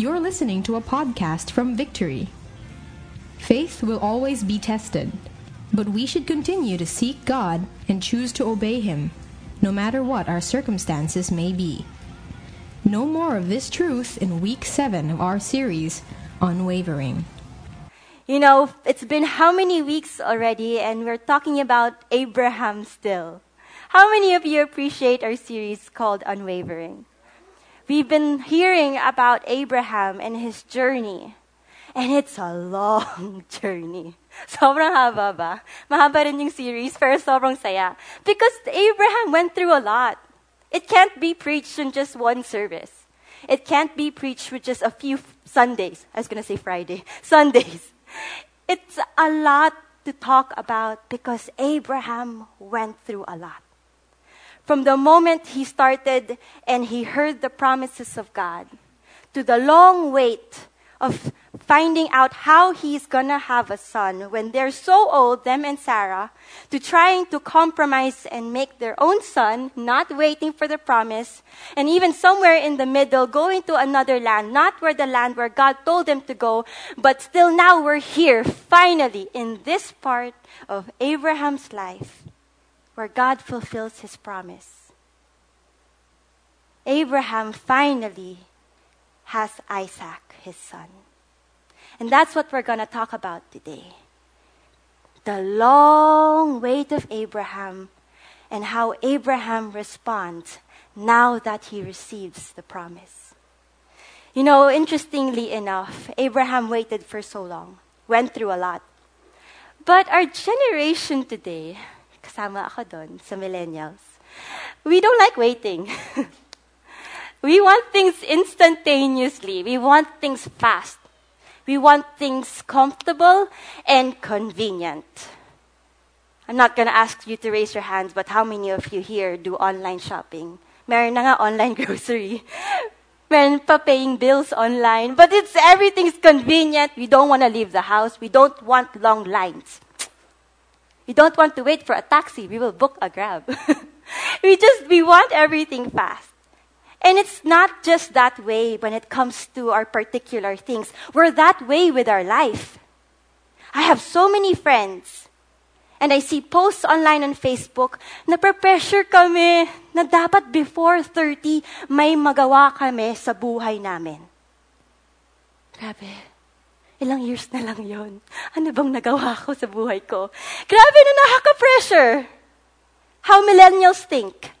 You're listening to a podcast from Victory. Faith will always be tested, but we should continue to seek God and choose to obey Him, no matter what our circumstances may be. Know more of this truth in week 7 of our series, Unwavering. You know, it's been how many weeks already, and we're talking about Abraham still. How many of you appreciate our series called Unwavering? We've been hearing about Abraham and his journey. And it's a long journey. Sobrang haba ba? Mahaba rin yung series, pero sobrang saya. Because Abraham went through a lot. It can't be preached in just one service. It can't be preached with just a few Sundays. I was going to say Friday. Sundays. It's a lot to talk about because Abraham went through a lot. From the moment he started and he heard the promises of God, to the long wait of finding out how he's gonna have a son when they're so old, them and Sarah, to trying to compromise and make their own son, not waiting for the promise, and even somewhere in the middle, going to another land, not where the land where God told them to go, but still now we're here, finally, in this part of Abraham's life, where God fulfills his promise. Abraham finally has Isaac, his son. And that's what we're going to talk about today. The long wait of Abraham and how Abraham responds now that he receives the promise. You know, interestingly enough, Abraham waited for so long, went through a lot. But our generation today, kasama ako doon sa millennials, we don't like waiting. we want things instantaneously. We want things fast. We want things comfortable and convenient. I'm not going to ask you to raise your hands, but how many of you here do online shopping? Meron na nga online grocery. Meron pa paying bills online. But it's everything's convenient. We don't want to leave the house. We don't want long lines. We don't want to wait for a taxi. We will book a grab. we just, we want everything fast. And it's not just that way when it comes to our particular things. We're that way with our life. I have so many friends. And I see posts online on Facebook na pressure kami na dapat before 30 may magawa kami sa buhay namin. Grabe. Ilang years na lang yon. Ano bang nagawa ko sa buhay ko? Grabe na nakaka-pressure. How millennials think.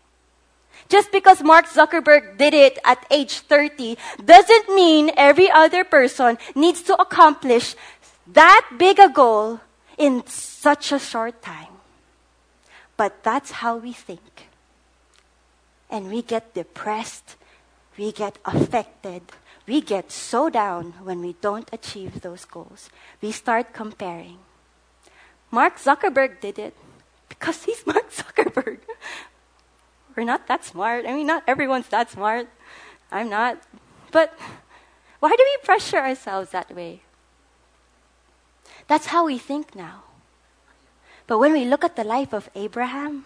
Just because Mark Zuckerberg did it at age 30 doesn't mean every other person needs to accomplish that big a goal in such a short time. But that's how we think. And we get depressed, we get affected, we get so down when we don't achieve those goals. We start comparing. Mark Zuckerberg did it because he's Mark Zuckerberg. We're not that smart. I mean, not everyone's that smart. I'm not. But why do we pressure ourselves that way? That's how we think now. But when we look at the life of Abraham,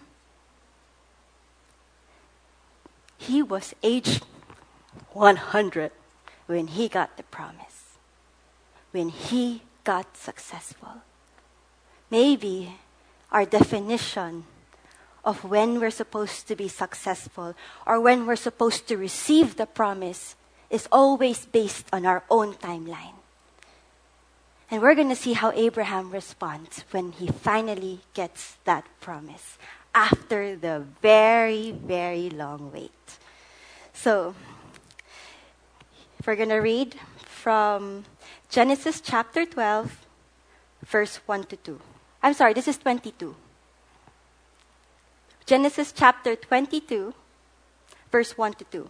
he was age 100 when he got the promise, when he got successful. Maybe our definition of when we're supposed to be successful or when we're supposed to receive the promise is always based on our own timeline. And we're going to see how Abraham responds when he finally gets that promise after the very, very long wait. So, we're going to read from Genesis chapter 12, verse 1 to 2. I'm sorry, this is 22. Genesis chapter 22, verse 1 to 2.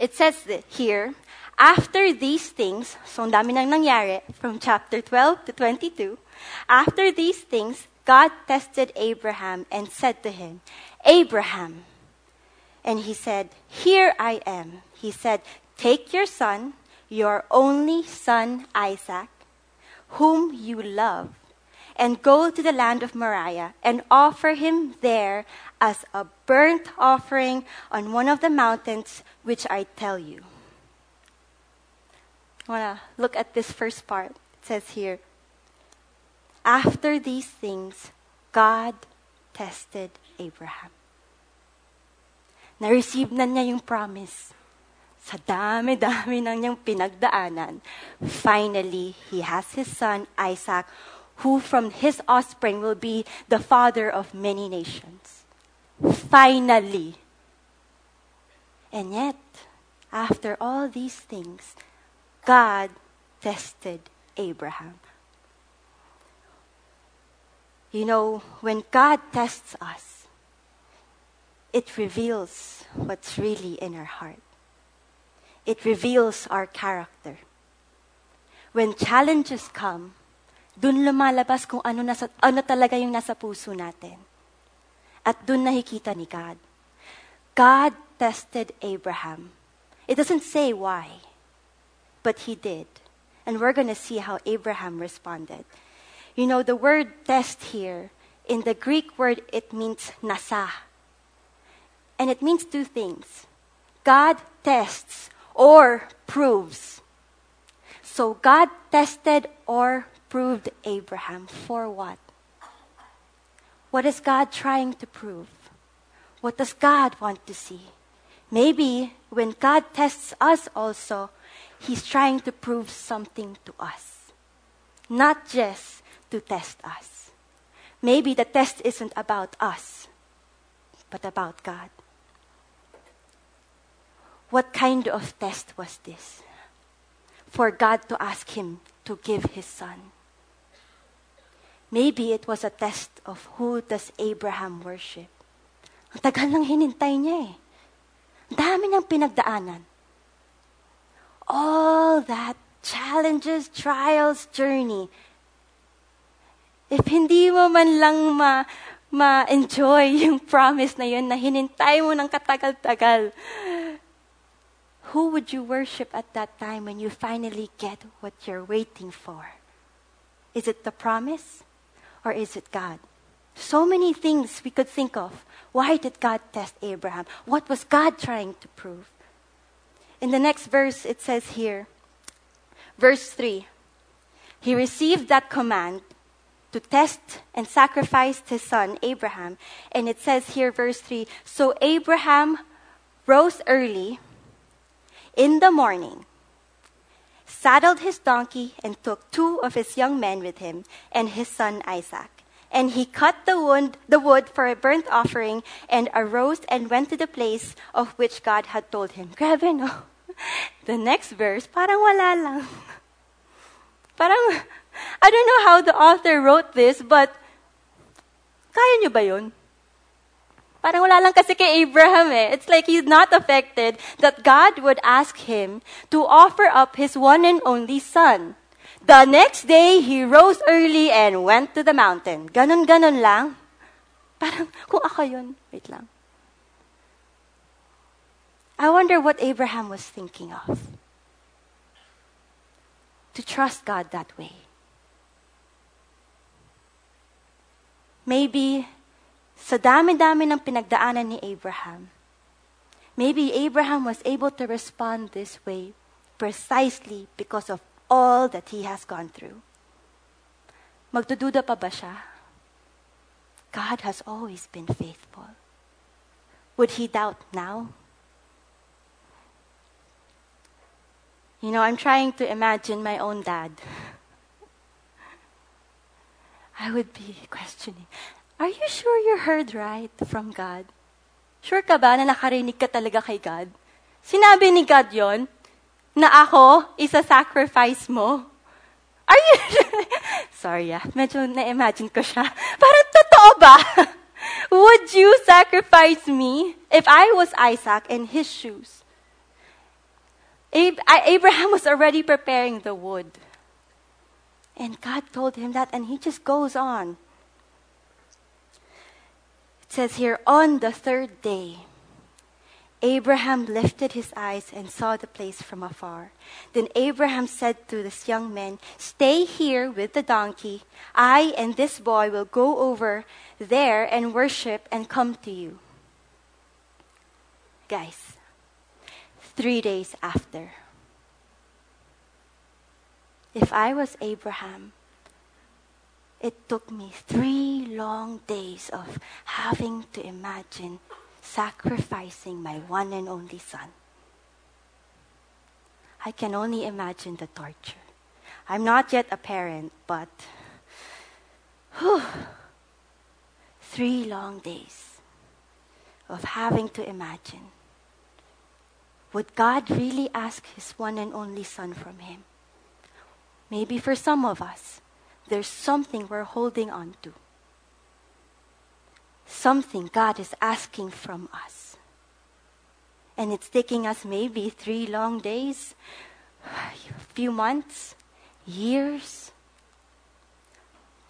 It says here, after these things, so dami nang nangyari from chapter 12 to 22, after these things, God tested Abraham and said to him, Abraham. And he said, Here I am. He said, Take your son, your only son Isaac, whom you love and go to the land of Moriah and offer him there as a burnt offering on one of the mountains which I tell you. I want to look at this first part. It says here, after these things, God tested Abraham. Na-receive na niya yung promise. Sa dami-dami ng niyang pinagdaanan, finally, he has his son, Isaac, who from his offspring will be the father of many nations. Finally. And yet, after all these things, God tested Abraham. You know, when God tests us, it reveals what's really in our heart. It reveals our character. When challenges come, dun lumalabas kung ano, nasa, ano talaga yung nasa puso natin. At dun nakikita ni God. God tested Abraham. It doesn't say why, but he did. And we're going to see how Abraham responded. You know, the word test here, in the Greek word, it means nasa. And it means two things God tests or proves. So God tested or proved Abraham for what? What is God trying to prove? What does God want to see? Maybe when God tests us also, He's trying to prove something to us. Not just to test us. Maybe the test isn't about us, but about God. What kind of test was this? For God to ask him to give his son. Maybe it was a test of who does Abraham worship. Ang tagal nang hinintay niya eh. Dami niyang pinagdaanan. All that challenges, trials, journey if hindi mo man lang ma, ma-enjoy yung promise na yun na hinintay mo ng katagal-tagal, who would you worship at that time when you finally get what you're waiting for? Is it the promise or is it God? So many things we could think of. Why did God test Abraham? What was God trying to prove? In the next verse, it says here, verse 3 He received that command to test and sacrificed his son Abraham. And it says here, verse 3 So Abraham rose early in the morning, saddled his donkey, and took two of his young men with him and his son Isaac. And he cut the wood, the wood for a burnt offering and arose and went to the place of which God had told him. Grabe, no? The next verse, parang wala lang. Parang I don't know how the author wrote this, but kaya niyo ba yun? Parang wala lang kasi kay Abraham eh. It's like he's not affected that God would ask him to offer up his one and only son. The next day, he rose early and went to the mountain. Ganon-ganon lang. Parang, kung ako yun, wait lang. I wonder what Abraham was thinking of. To trust God that way. Maybe sa dami-dami ng pinagdaanan ni Abraham, maybe Abraham was able to respond this way precisely because of all that he has gone through. Magdududa pa ba siya? God has always been faithful. Would he doubt now? You know, I'm trying to imagine my own dad. I would be questioning, Are you sure you heard right from God? Sure ka ba na nakarinig ka talaga kay God? Sinabi ni God yon na ako isa-sacrifice mo? Are you Sorry ah, medyo na-imagine ko siya. Parang totoo ba? Would you sacrifice me if I was Isaac in his shoes? Abraham was already preparing the wood. And God told him that, and he just goes on. It says here, on the third day, Abraham lifted his eyes and saw the place from afar. Then Abraham said to this young man, Stay here with the donkey. I and this boy will go over there and worship and come to you. Guys, three days after, if I was Abraham, it took me three long days of having to imagine sacrificing my one and only son. I can only imagine the torture. I'm not yet a parent, but whew, three long days of having to imagine. Would God really ask his one and only son from him? Maybe for some of us, there's something we're holding on to. Something God is asking from us. And it's taking us maybe three long days, a few months, years,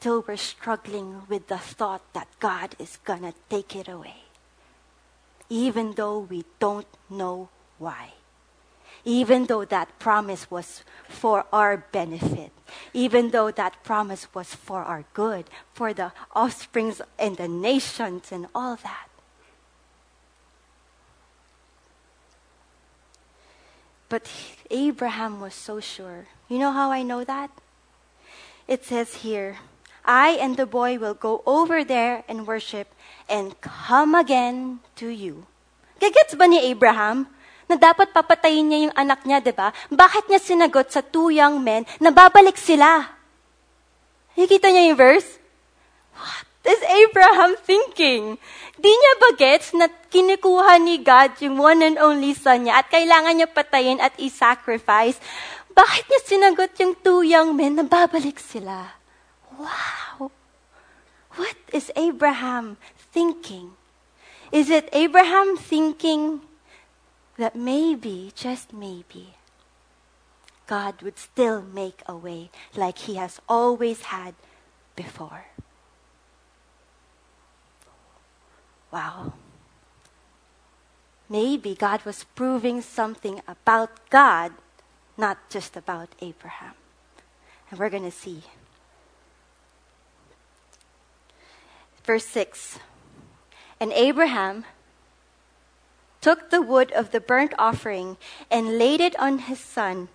till we're struggling with the thought that God is going to take it away. Even though we don't know why even though that promise was for our benefit, even though that promise was for our good, for the offsprings and the nations and all that. But Abraham was so sure. You know how I know that? It says here, I and the boy will go over there and worship and come again to you. Gets ba ni Abraham? Na dapat papatayin niya yung anak niya, di ba? Bakit niya sinagot sa two young men na babalik sila? Nakikita niya yung verse? What is Abraham thinking? Di niya ba gets na kinikuha ni God yung one and only son niya at kailangan niya patayin at i-sacrifice? Bakit niya sinagot yung two young men na babalik sila? Wow! What is Abraham thinking? Is it Abraham thinking that maybe, just maybe, God would still make a way like He has always had before. Wow. Maybe God was proving something about God, not just about Abraham. And we're going to see. Verse 6 And Abraham took the wood of the burnt offering and laid it on his son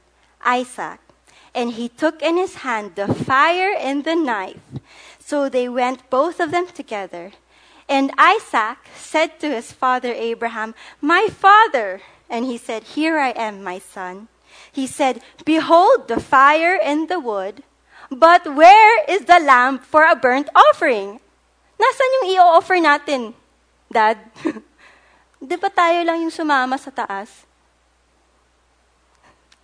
Isaac. And he took in his hand the fire and the knife. So they went both of them together. And Isaac said to his father Abraham, My father! And he said, Here I am, my son. He said, Behold the fire and the wood, but where is the lamb for a burnt offering? Nasaan yung i-offer natin, Dad? Di ba tayo lang yung sumama sa taas?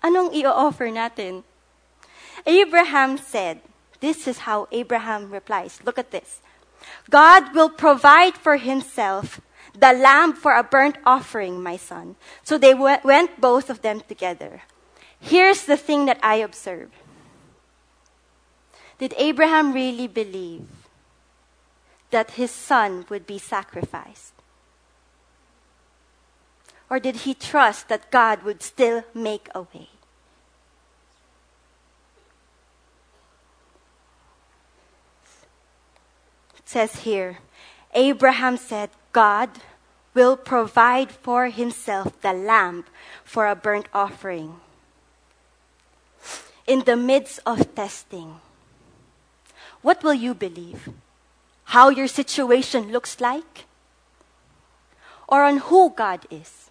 Anong i-offer natin? Abraham said, this is how Abraham replies. Look at this. God will provide for himself the lamb for a burnt offering, my son. So they went both of them together. Here's the thing that I observe. Did Abraham really believe that his son would be sacrificed? Or did he trust that God would still make a way? It says here Abraham said, God will provide for himself the lamb for a burnt offering. In the midst of testing, what will you believe? How your situation looks like? Or on who God is?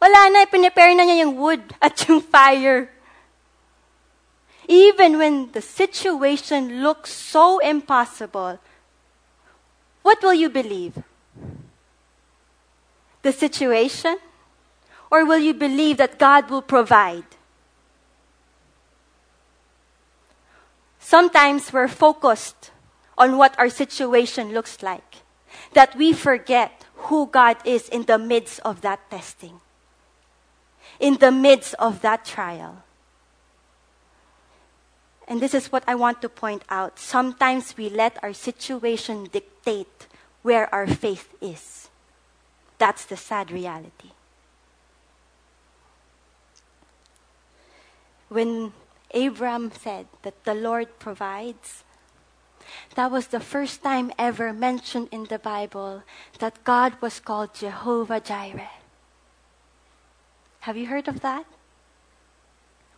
Wala na, pinipare na niya yung wood at yung fire. Even when the situation looks so impossible, what will you believe? The situation? Or will you believe that God will provide? Sometimes we're focused on what our situation looks like, that we forget who God is in the midst of that testing in the midst of that trial. And this is what I want to point out. Sometimes we let our situation dictate where our faith is. That's the sad reality. When Abram said that the Lord provides, that was the first time ever mentioned in the Bible that God was called Jehovah Jireh. Have you heard of that?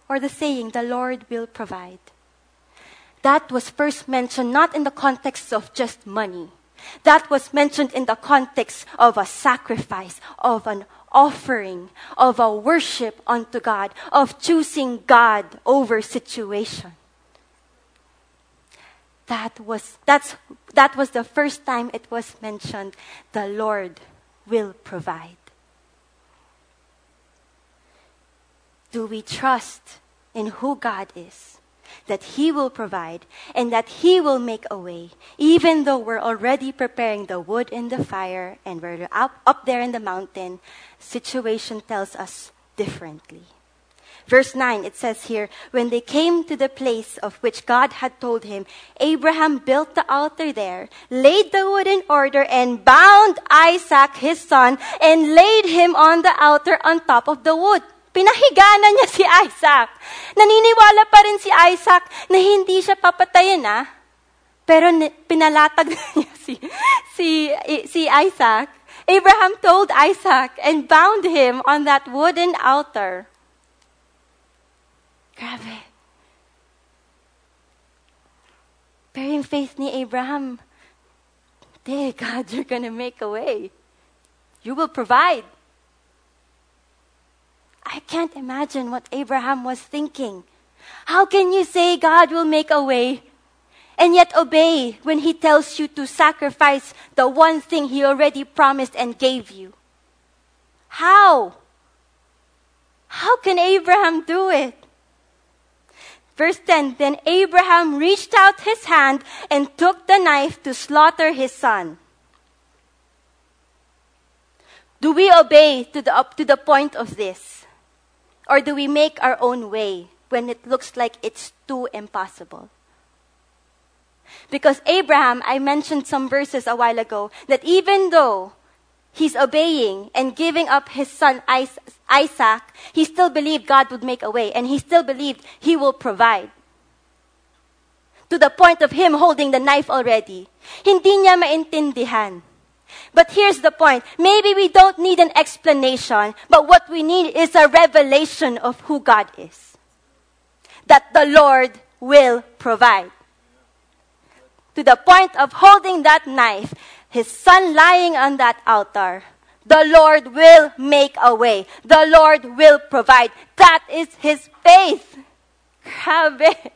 or the saying, the Lord will provide. That was first mentioned not in the context of just money. That was mentioned in the context of a sacrifice, of an offering, of a worship unto God, of choosing God over situation. That was, that's, that was the first time it was mentioned. The Lord will provide. Do we trust in who God is? That He will provide and that He will make a way, even though we're already preparing the wood and the fire and we're up, up there in the mountain, situation tells us differently. Verse 9, it says here, when they came to the place of which God had told him, Abraham built the altar there, laid the wood in order, and bound Isaac his son, and laid him on the altar on top of the wood. Pinahigana niya si Isaac. Naniniwala pa rin si Isaac na hindi siya papatayin, ah. Pero pinalatag niya si, si, si Isaac. Abraham told Isaac and bound him on that wooden altar. Grabe. Pero yung faith ni Abraham, Hey, God, you're gonna make a way. You will provide. I can't imagine what Abraham was thinking. How can you say God will make a way and yet obey when he tells you to sacrifice the one thing he already promised and gave you? How? How can Abraham do it? Verse 10 Then Abraham reached out his hand and took the knife to slaughter his son. Do we obey to the, up to the point of this? Or do we make our own way when it looks like it's too impossible? Because Abraham, I mentioned some verses a while ago, that even though he's obeying and giving up his son Isaac, he still believed God would make a way and he still believed he will provide. To the point of him holding the knife already. Hindi niya maintindihan but here's the point. Maybe we don't need an explanation, but what we need is a revelation of who God is. That the Lord will provide. To the point of holding that knife, his son lying on that altar, the Lord will make a way. The Lord will provide. That is his faith. Grabe.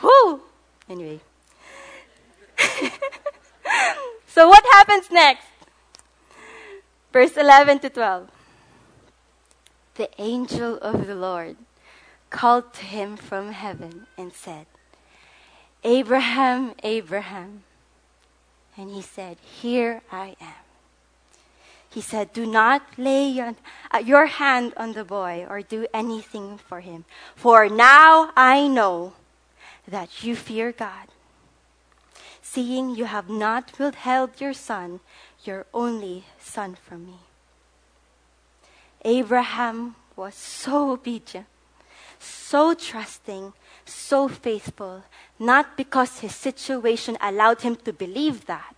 Whew. Anyway. So what happens next? Verse 11 to 12. The angel of the Lord called to him from heaven and said, Abraham, Abraham. And he said, Here I am. He said, Do not lay your, uh, your hand on the boy or do anything for him. For now I know that you fear God seeing you have not withheld your son, your only son from me. Abraham was so obedient, so trusting, so faithful, not because his situation allowed him to believe that,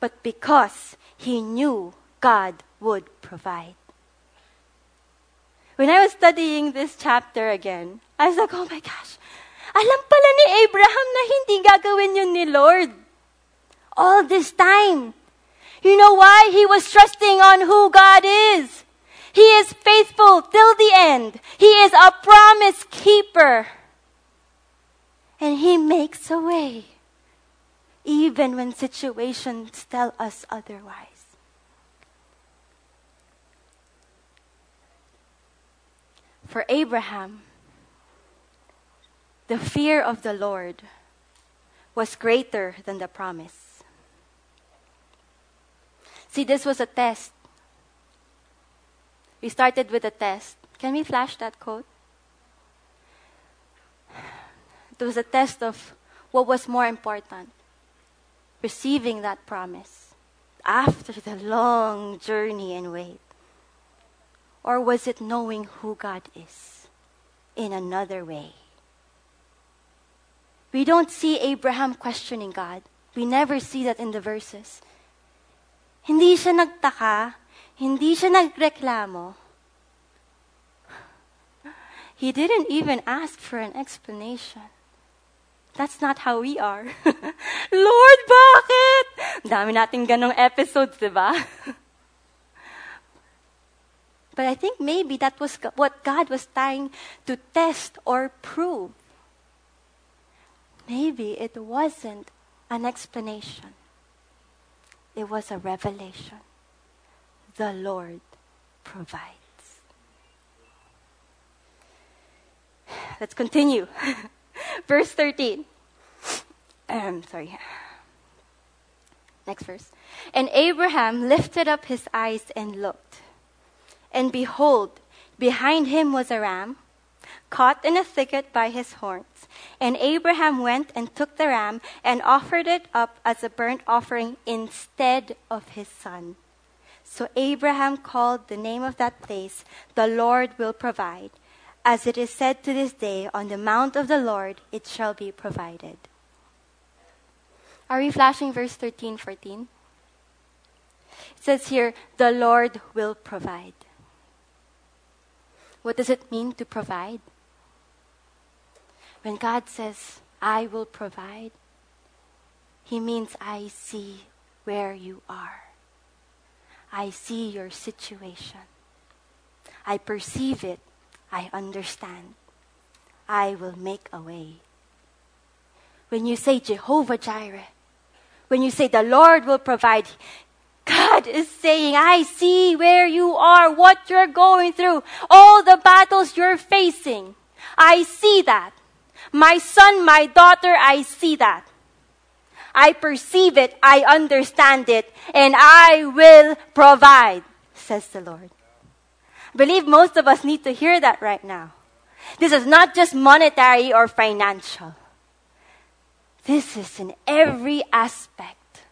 but because he knew God would provide. When I was studying this chapter again, I was like, oh my gosh, Alam pala ni Abraham na hindi gagawin yun ni Lord. All this time. You know why? He was trusting on who God is. He is faithful till the end. He is a promise keeper. And He makes a way, even when situations tell us otherwise. For Abraham, the fear of the Lord was greater than the promise. See, this was a test. We started with a test. Can we flash that quote? It was a test of what was more important receiving that promise after the long journey and wait? Or was it knowing who God is in another way? We don't see Abraham questioning God. We never see that in the verses. Hindi siya nagtaka, hindi siya nagreklamo. He didn't even ask for an explanation. That's not how we are. Lord, bakit? Dami nating ganong episodes, di ba? but I think maybe that was what God was trying to test or prove. Maybe it wasn't an explanation. It was a revelation. The Lord provides. Let's continue. verse 13. Um, sorry. Next verse. And Abraham lifted up his eyes and looked. And behold, behind him was a ram, caught in a thicket by his horns. And Abraham went and took the ram and offered it up as a burnt offering instead of his son. So Abraham called the name of that place, The Lord will provide. As it is said to this day, on the mount of the Lord it shall be provided. Are we flashing verse 13, 14? It says here, the Lord will provide. What does it mean to provide? When God says, I will provide, He means I see where you are. I see your situation. I perceive it I understand. I will make a way. When you say Jehovah Jireh, when you say the Lord will provide, God is saying, I see where you are, what you're going through, all the battles you're facing. I see that. My son, my daughter, I see that. I perceive it, I understand it, and I will provide, says the Lord I believe most of us need to hear that right now. This is not just monetary or financial. This is in every aspect.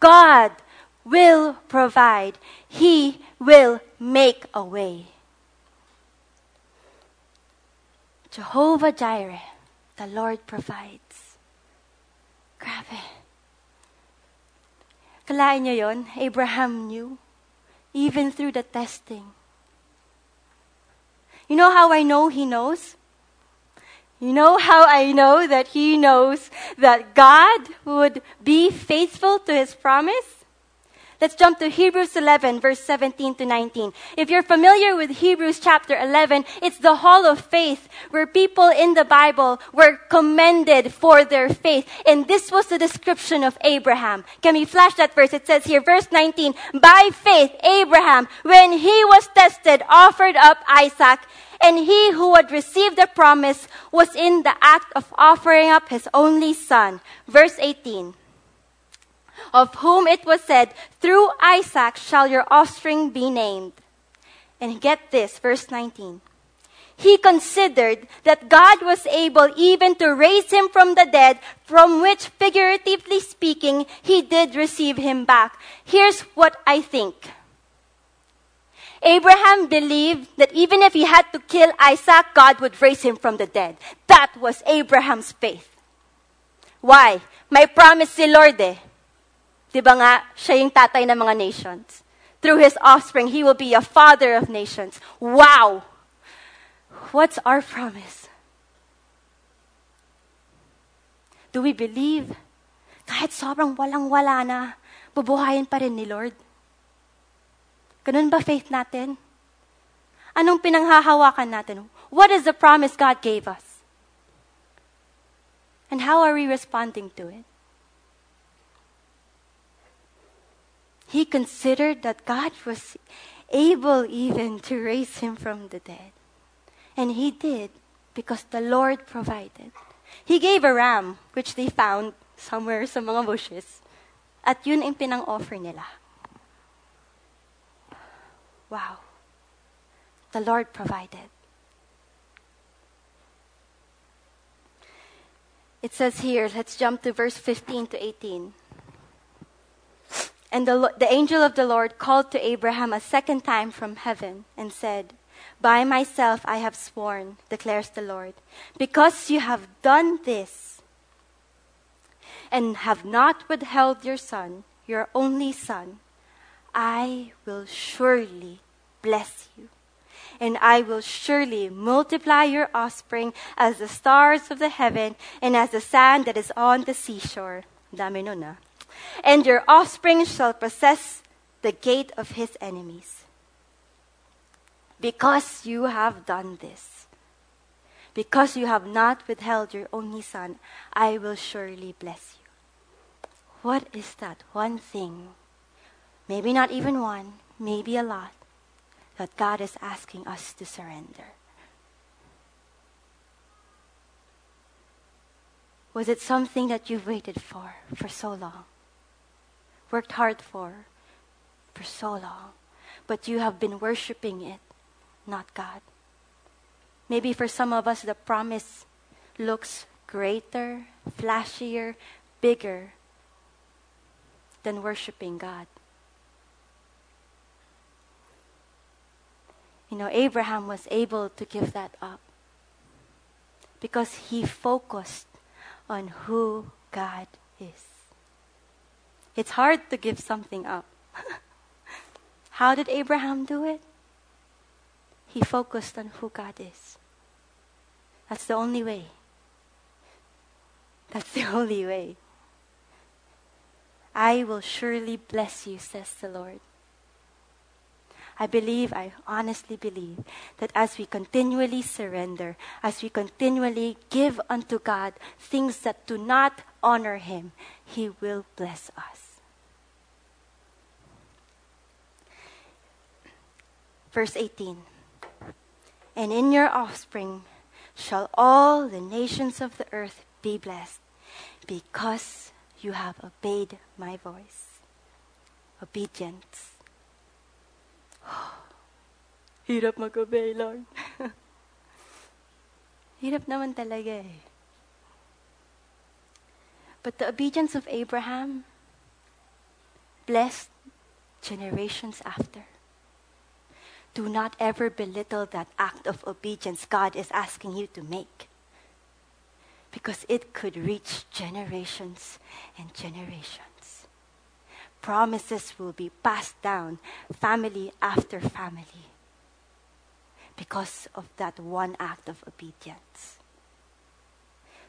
God will provide. He will make a way. Jehovah Jireh, the Lord provides. Grabe. Kalain niyo yon? Abraham knew even through the testing. You know how I know He knows? You know how I know that He knows that God would be faithful to His promise? Let's jump to Hebrews 11, verse 17 to 19. If you're familiar with Hebrews chapter 11, it's the hall of faith where people in the Bible were commended for their faith. And this was the description of Abraham. Can we flash that verse? It says here, verse 19, by faith, Abraham, when he was tested, offered up Isaac, and he who had received the promise was in the act of offering up his only son. Verse 18 of whom it was said, Through Isaac shall your offspring be named. And get this, verse 19. He considered that God was able even to raise him from the dead, from which, figuratively speaking, he did receive him back. Here's what I think. Abraham believed that even if he had to kill Isaac, God would raise him from the dead. That was Abraham's faith. Why? My promise si Lord eh. Di nga, siya yung tatay ng mga nations. Through his offspring, he will be a father of nations. Wow! What's our promise? Do we believe? Kahit sobrang walang-wala na, bubuhayin pa rin ni Lord. Ganun ba faith natin? Anong pinanghahawakan natin? What is the promise God gave us? And how are we responding to it? He considered that God was able even to raise him from the dead. And he did because the Lord provided. He gave a ram, which they found somewhere sa mga bushes. At yun ang pinang-offer nila. Wow. The Lord provided. It says here, let's jump to verse 15 to 18. And the, the angel of the Lord called to Abraham a second time from heaven and said, By myself I have sworn, declares the Lord, because you have done this and have not withheld your son, your only son, I will surely bless you. and I will surely multiply your offspring as the stars of the heaven and as the sand that is on the seashore. Dami nun, ah. And your offspring shall possess the gate of his enemies. Because you have done this, because you have not withheld your only son, I will surely bless you. What is that one thing? Maybe not even one, maybe a lot, that God is asking us to surrender. Was it something that you've waited for for so long? Worked hard for for so long, but you have been worshiping it, not God. Maybe for some of us, the promise looks greater, flashier, bigger than worshiping God. You know, Abraham was able to give that up because he focused on who God is. It's hard to give something up. How did Abraham do it? He focused on who God is. That's the only way. That's the only way. I will surely bless you, says the Lord. I believe, I honestly believe, that as we continually surrender, as we continually give unto God things that do not honor Him, He will bless us. Verse 18 And in your offspring shall all the nations of the earth be blessed, because you have obeyed my voice. Obedience. Hirap mag-obey, Lord. Hirap naman talaga eh. But the obedience of Abraham blessed generations after. Do not ever belittle that act of obedience God is asking you to make. Because it could reach generations and generations. Promises will be passed down family after family because of that one act of obedience.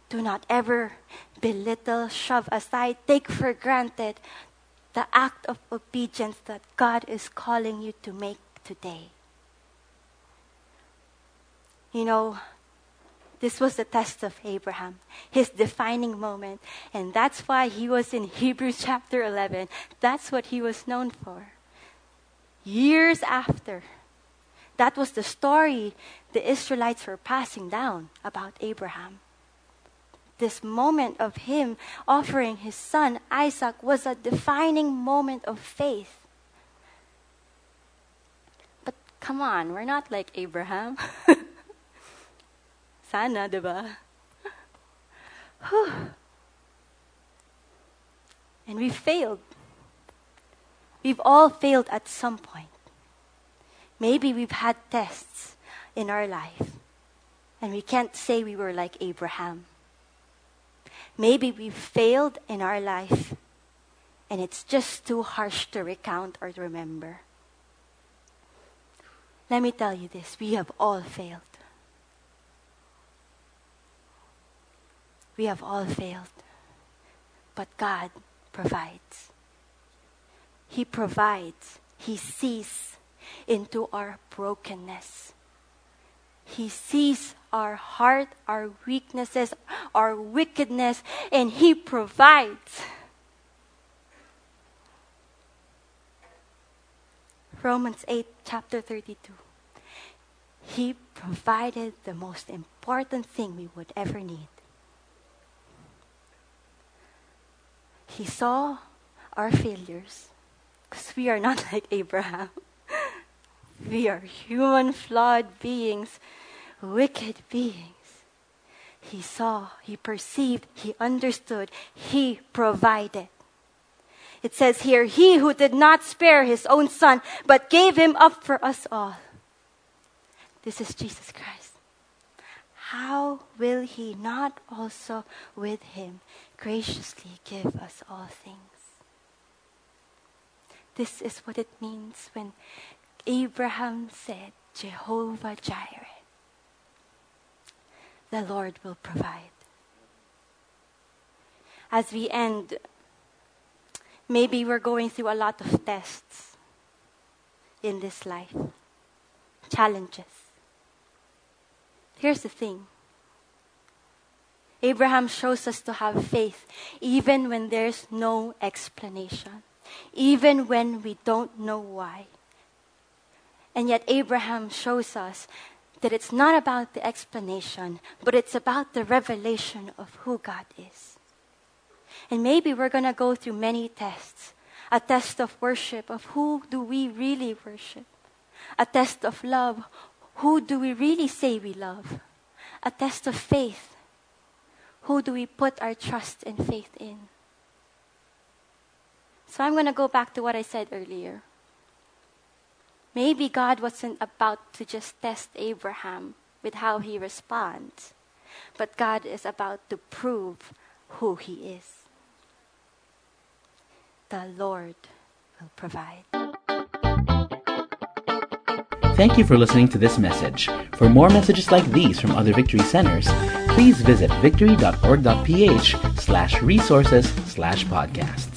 Do not ever belittle, shove aside, take for granted the act of obedience that God is calling you to make today. You know, this was the test of Abraham, his defining moment. And that's why he was in Hebrews chapter 11. That's what he was known for. Years after, that was the story the Israelites were passing down about Abraham. This moment of him offering his son Isaac was a defining moment of faith. But come on, we're not like Abraham. Sana, diba? and we failed. We've all failed at some point. Maybe we've had tests in our life, and we can't say we were like Abraham. Maybe we've failed in our life, and it's just too harsh to recount or to remember. Let me tell you this we have all failed. We have all failed. But God provides. He provides. He sees into our brokenness. He sees our heart, our weaknesses, our wickedness, and He provides. Romans 8, chapter 32. He provided the most important thing we would ever need. He saw our failures because we are not like Abraham. we are human, flawed beings, wicked beings. He saw, he perceived, he understood, he provided. It says here, He who did not spare his own son, but gave him up for us all. This is Jesus Christ. How will he not also with him graciously give us all things? This is what it means when Abraham said, Jehovah Jireh. The Lord will provide. As we end, maybe we're going through a lot of tests in this life, challenges. Here's the thing Abraham shows us to have faith even when there's no explanation, even when we don't know why. And yet, Abraham shows us that it's not about the explanation, but it's about the revelation of who God is. And maybe we're going to go through many tests a test of worship, of who do we really worship, a test of love, who do we really say we love, a test of faith, who do we put our trust and faith in? So I'm going to go back to what I said earlier. Maybe God wasn't about to just test Abraham with how he responds, but God is about to prove who he is. The Lord will provide. Thank you for listening to this message. For more messages like these from other Victory Centers, please visit victory.org.ph slash resources slash podcast.